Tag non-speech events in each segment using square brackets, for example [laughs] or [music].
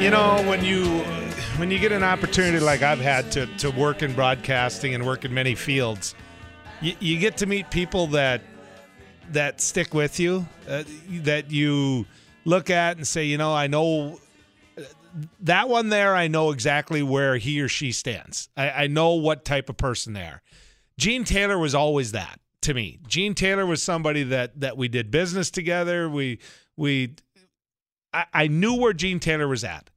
You know, when you when you get an opportunity like I've had to to work in broadcasting and work in many fields, you, you get to meet people that that stick with you, uh, that you look at and say, you know, I know that one there. I know exactly where he or she stands. I, I know what type of person they are. Gene Taylor was always that to me. Gene Taylor was somebody that that we did business together. We we I, I knew where Gene Taylor was at.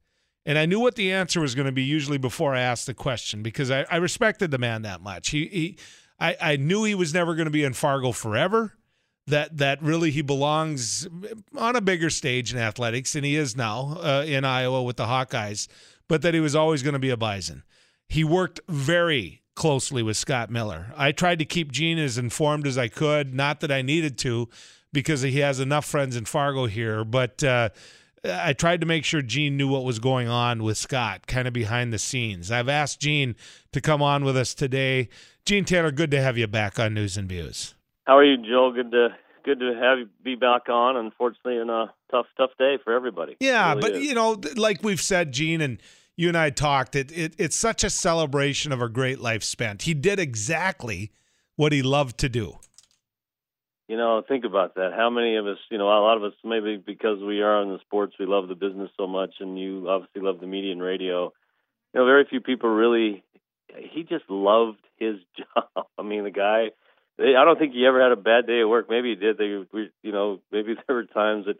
And I knew what the answer was going to be usually before I asked the question because I, I respected the man that much. He, he I, I knew he was never going to be in Fargo forever. That that really he belongs on a bigger stage in athletics, and he is now uh, in Iowa with the Hawkeyes. But that he was always going to be a Bison. He worked very closely with Scott Miller. I tried to keep Gene as informed as I could. Not that I needed to, because he has enough friends in Fargo here, but. Uh, I tried to make sure Gene knew what was going on with Scott, kind of behind the scenes. I've asked Gene to come on with us today. Gene Taylor, good to have you back on News and Views. How are you, Joel? Good to good to have you be back on. Unfortunately, in a tough tough day for everybody. Yeah, really but is. you know, like we've said, Gene and you and I talked. It, it it's such a celebration of a great life spent. He did exactly what he loved to do. You know, think about that. How many of us, you know, a lot of us, maybe because we are in the sports, we love the business so much, and you obviously love the media and radio. You know, very few people really. He just loved his [laughs] job. I mean, the guy. I don't think he ever had a bad day at work. Maybe he did. They, we, you know, maybe [laughs] there were times that,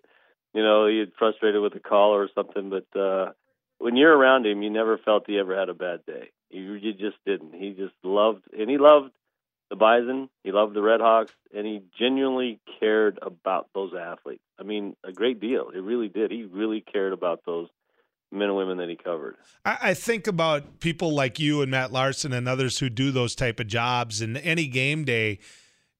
you know, he had frustrated with a call or something. But uh when you're around him, you never felt he ever had a bad day. You, you just didn't. He just loved, and he loved the Bison. He loved the Red Hawks, and he genuinely cared about those athletes. I mean, a great deal. It really did. He really cared about those men and women that he covered. I, think about people like you and Matt Larson and others who do those type of jobs, and any game day.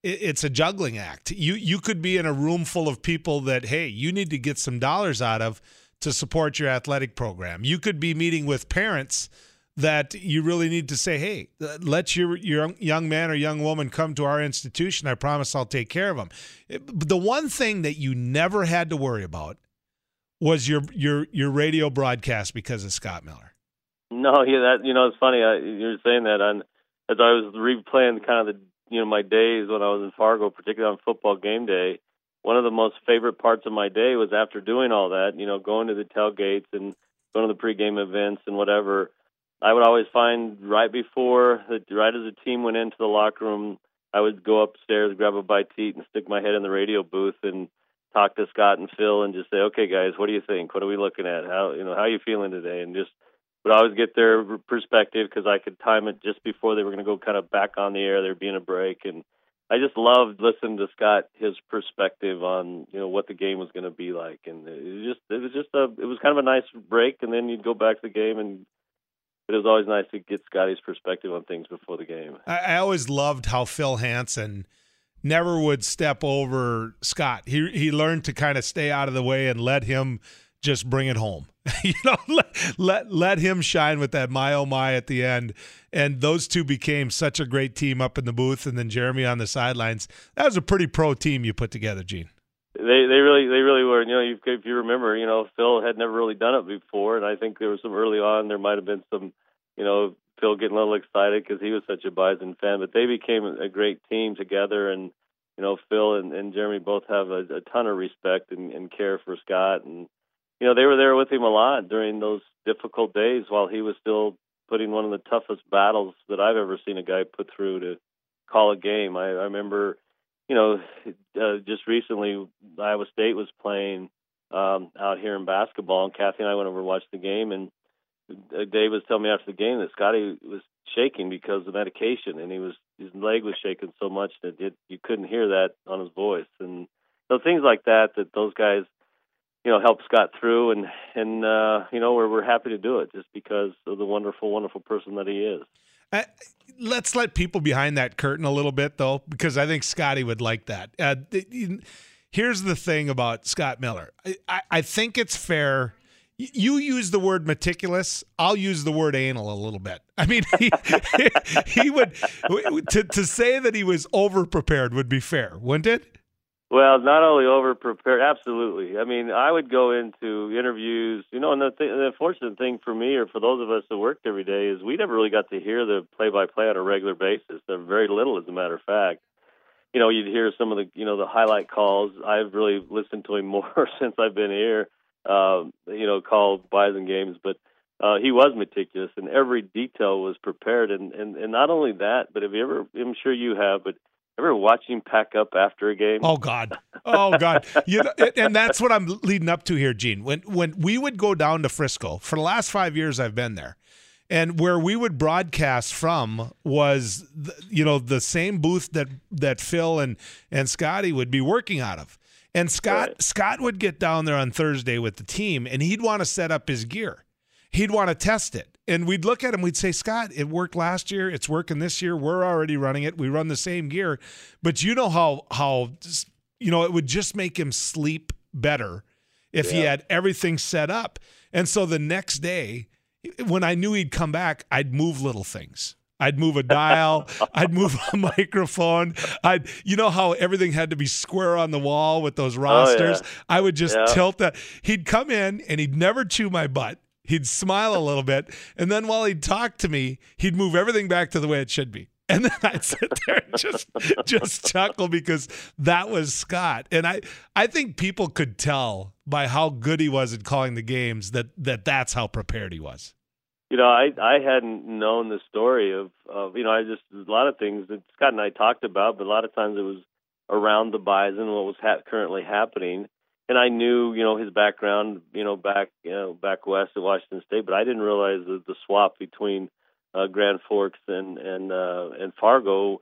it- It's a juggling act. You you could be in a room full of people that hey, you need to get some dollars out of to support your athletic program. You could be meeting with parents that you really need to say, hey, let your your young man or young woman come to our institution. I promise I'll take care of them. The one thing that you never had to worry about was your your your radio broadcast because of Scott Miller. No, yeah, that you know, it's funny. I, you're saying that, on as I was replaying kind of the you know my days when I was in Fargo, particularly on football game day. One of the most favorite parts of my day was after doing all that, you know, going to the tailgates and going to the pregame events and whatever. I would always find right before, right as the team went into the locker room, I would go upstairs, grab a bite to eat, and stick my head in the radio booth and talk to Scott and Phil and just say, "Okay, guys, what do you think? What are we looking at? How you know how are you feeling today?" And just would always get their perspective because I could time it just before they were going to go kind of back on the air. There being a break, and I just loved listening to Scott his perspective on you know what the game was going to be like, and it just it was just a it was kind of a nice break, and then you'd go back to the game and. But it was always nice to get Scotty's perspective on things before the game. I, I always loved how Phil Hansen never would step over Scott. He he learned to kind of stay out of the way and let him just bring it home. [laughs] you know, [laughs] let, let let him shine with that my oh my at the end. And those two became such a great team up in the booth, and then Jeremy on the sidelines. That was a pretty pro team you put together, Gene. They they really they really were. You know, you, if you remember, you know, Phil had never really done it before, and I think there was some early on. There might have been some, you know, Phil getting a little excited because he was such a Bison fan. But they became a great team together, and you know, Phil and, and Jeremy both have a, a ton of respect and, and care for Scott, and you know, they were there with him a lot during those difficult days while he was still putting one of the toughest battles that I've ever seen a guy put through to call a game. I, I remember you know, uh, just recently Iowa State was playing um, out here in basketball, and Kathy and I went over to watch the game, and uh, Dave was telling me after the game that Scotty was shaking because of medication, and he was his leg was shaking so much that it, you couldn't hear that on his voice, and so things like that that those guys, you know, helped Scott through, and and uh, you know we're we're happy to do it just because of the wonderful, wonderful person that he is. Uh, let's let people behind that curtain a little bit, though, because I think Scotty would like that. Uh, here's the thing about Scott Miller. I, I, I think it's fair. You use the word meticulous. I'll use the word anal a little bit. I mean, he, [laughs] he would to to say that he was over prepared would be fair, wouldn't it? Well, not only over prepared, absolutely. I mean, I would go into interviews, you know, and the, th- the unfortunate thing for me or for those of us that worked every day is we never really got to hear the play-by-play on a regular basis. There very little, as a matter of fact. You know, you'd hear some of the, you know, the highlight calls. I've really listened to him [laughs] more since I've been here. Uh, you know, called Bison games, but uh, he was meticulous and every detail was prepared. And, and and not only that, but have you ever? I'm sure you have, but Ever watching pack up after a game? Oh God, oh God! you know, and that's what I'm leading up to here, Gene. When when we would go down to Frisco for the last five years, I've been there, and where we would broadcast from was, the, you know, the same booth that that Phil and and Scotty would be working out of. And Scott right. Scott would get down there on Thursday with the team, and he'd want to set up his gear. He'd want to test it and we'd look at him we'd say scott it worked last year it's working this year we're already running it we run the same gear but you know how how you know it would just make him sleep better if yeah. he had everything set up and so the next day when i knew he'd come back i'd move little things I'd move a dial. [laughs] I'd move a microphone. I'd, you know how everything had to be square on the wall with those rosters. Oh, yeah. I would just yeah. tilt that. He'd come in and he'd never chew my butt. He'd smile a little bit, and then while he'd talk to me, he'd move everything back to the way it should be. [laughs] And then I'd sit there and just just chuckle because that was Scott. And I I think people could tell by how good he was at calling the games that that that's how prepared he was. You know, I I hadn't known the story of of you know I just a lot of things that Scott and I talked about, but a lot of times it was around the Bison, what was ha- currently happening and I knew, you know, his background, you know, back, you know, back west at Washington State, but I didn't realize the, the swap between uh, Grand Forks and and uh, and Fargo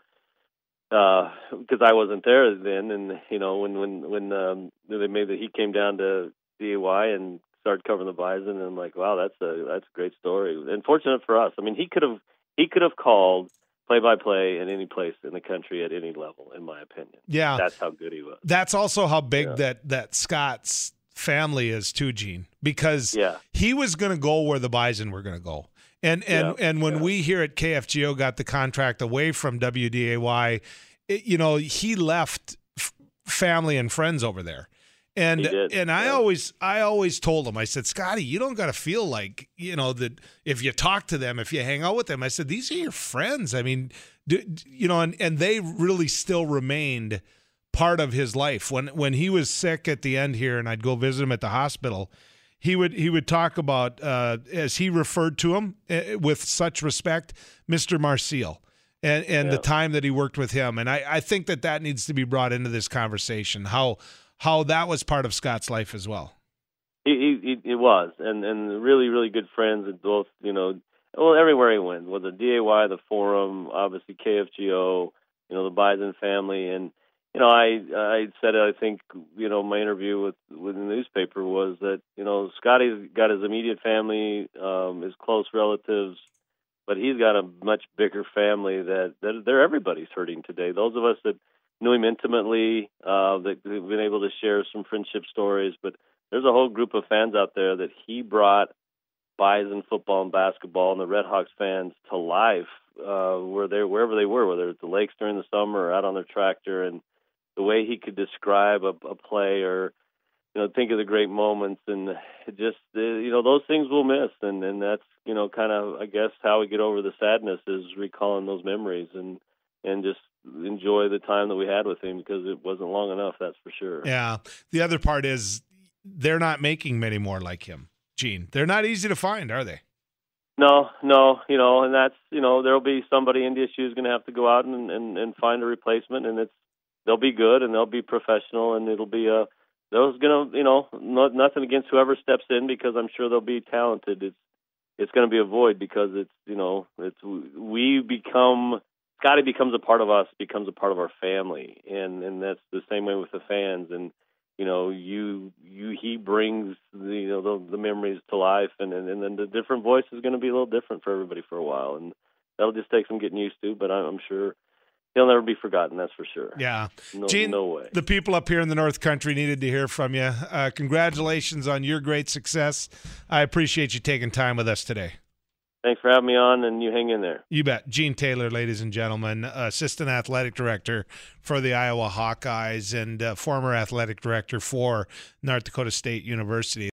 because uh, I wasn't there then, and you know, when when when um, they made that he came down to DAY and started covering the Bison, and I'm like, wow, that's a that's a great story. And fortunate for us, I mean, he could have he could have called play by play in any place in the country at any level, in my opinion. Yeah, that's how good he was. That's also how big yeah. that that Scott's family is too, Gene, because yeah. he was going to go where the Bison were going to go. And and yeah, and when yeah. we here at KFGO got the contract away from WDAY, it, you know, he left f- family and friends over there. And and I yeah. always I always told him I said Scotty you don't got to feel like you know that if you talk to them if you hang out with them I said these are your friends I mean do, you know and and they really still remained part of his life when when he was sick at the end here and I'd go visit him at the hospital he would he would talk about uh, as he referred to him uh, with such respect Mr. Marcil and and yeah. the time that he worked with him and I I think that that needs to be brought into this conversation how how that was part of Scott's life as well. It was, and and really, really good friends at both. You know, well, everywhere he went, whether DAY, the Forum, obviously KFGO, you know, the Bison family, and you know, I I said I think you know my interview with with the newspaper was that you know Scotty's got his immediate family, um, his close relatives, but he's got a much bigger family that that they're everybody's hurting today. Those of us that knew him intimately, uh, that we've been able to share some friendship stories. But there's a whole group of fans out there that he brought Bison football and basketball and the Red Hawks fans to life uh, where they wherever they were, whether it's the lakes during the summer or out on their tractor, and the way he could describe a, a play or you know think of the great moments and just uh, you know those things we'll miss and and that's you know kind of I guess how we get over the sadness is recalling those memories and and just enjoy the time that we had with him because it wasn't long enough. That's for sure. Yeah. The other part is they're not making many more like him, Gene. They're not easy to find, are they? No, no, you know, and that's you know there'll be somebody in the issue going to have to go out and, and and find a replacement, and it's they'll be good and they'll be professional, and it'll be a those gonna you know not, nothing against whoever steps in because I'm sure they'll be talented. It's it's going to be a void because it's you know it's we become Scotty becomes a part of us, becomes a part of our family, and and that's the same way with the fans. And you know, you you he brings the, you know the, the memories to life, and, and and then the different voice is going to be a little different for everybody for a while, and that'll just take some getting used to. But I'm sure he'll never be forgotten. That's for sure. Yeah, no, Gene, no way. The people up here in the North Country needed to hear from you. Uh, congratulations on your great success. I appreciate you taking time with us today. Thanks for having me on, and you hang in there. You bet. Gene Taylor, ladies and gentlemen, assistant athletic director for the Iowa Hawkeyes and uh, former athletic director for North Dakota State University.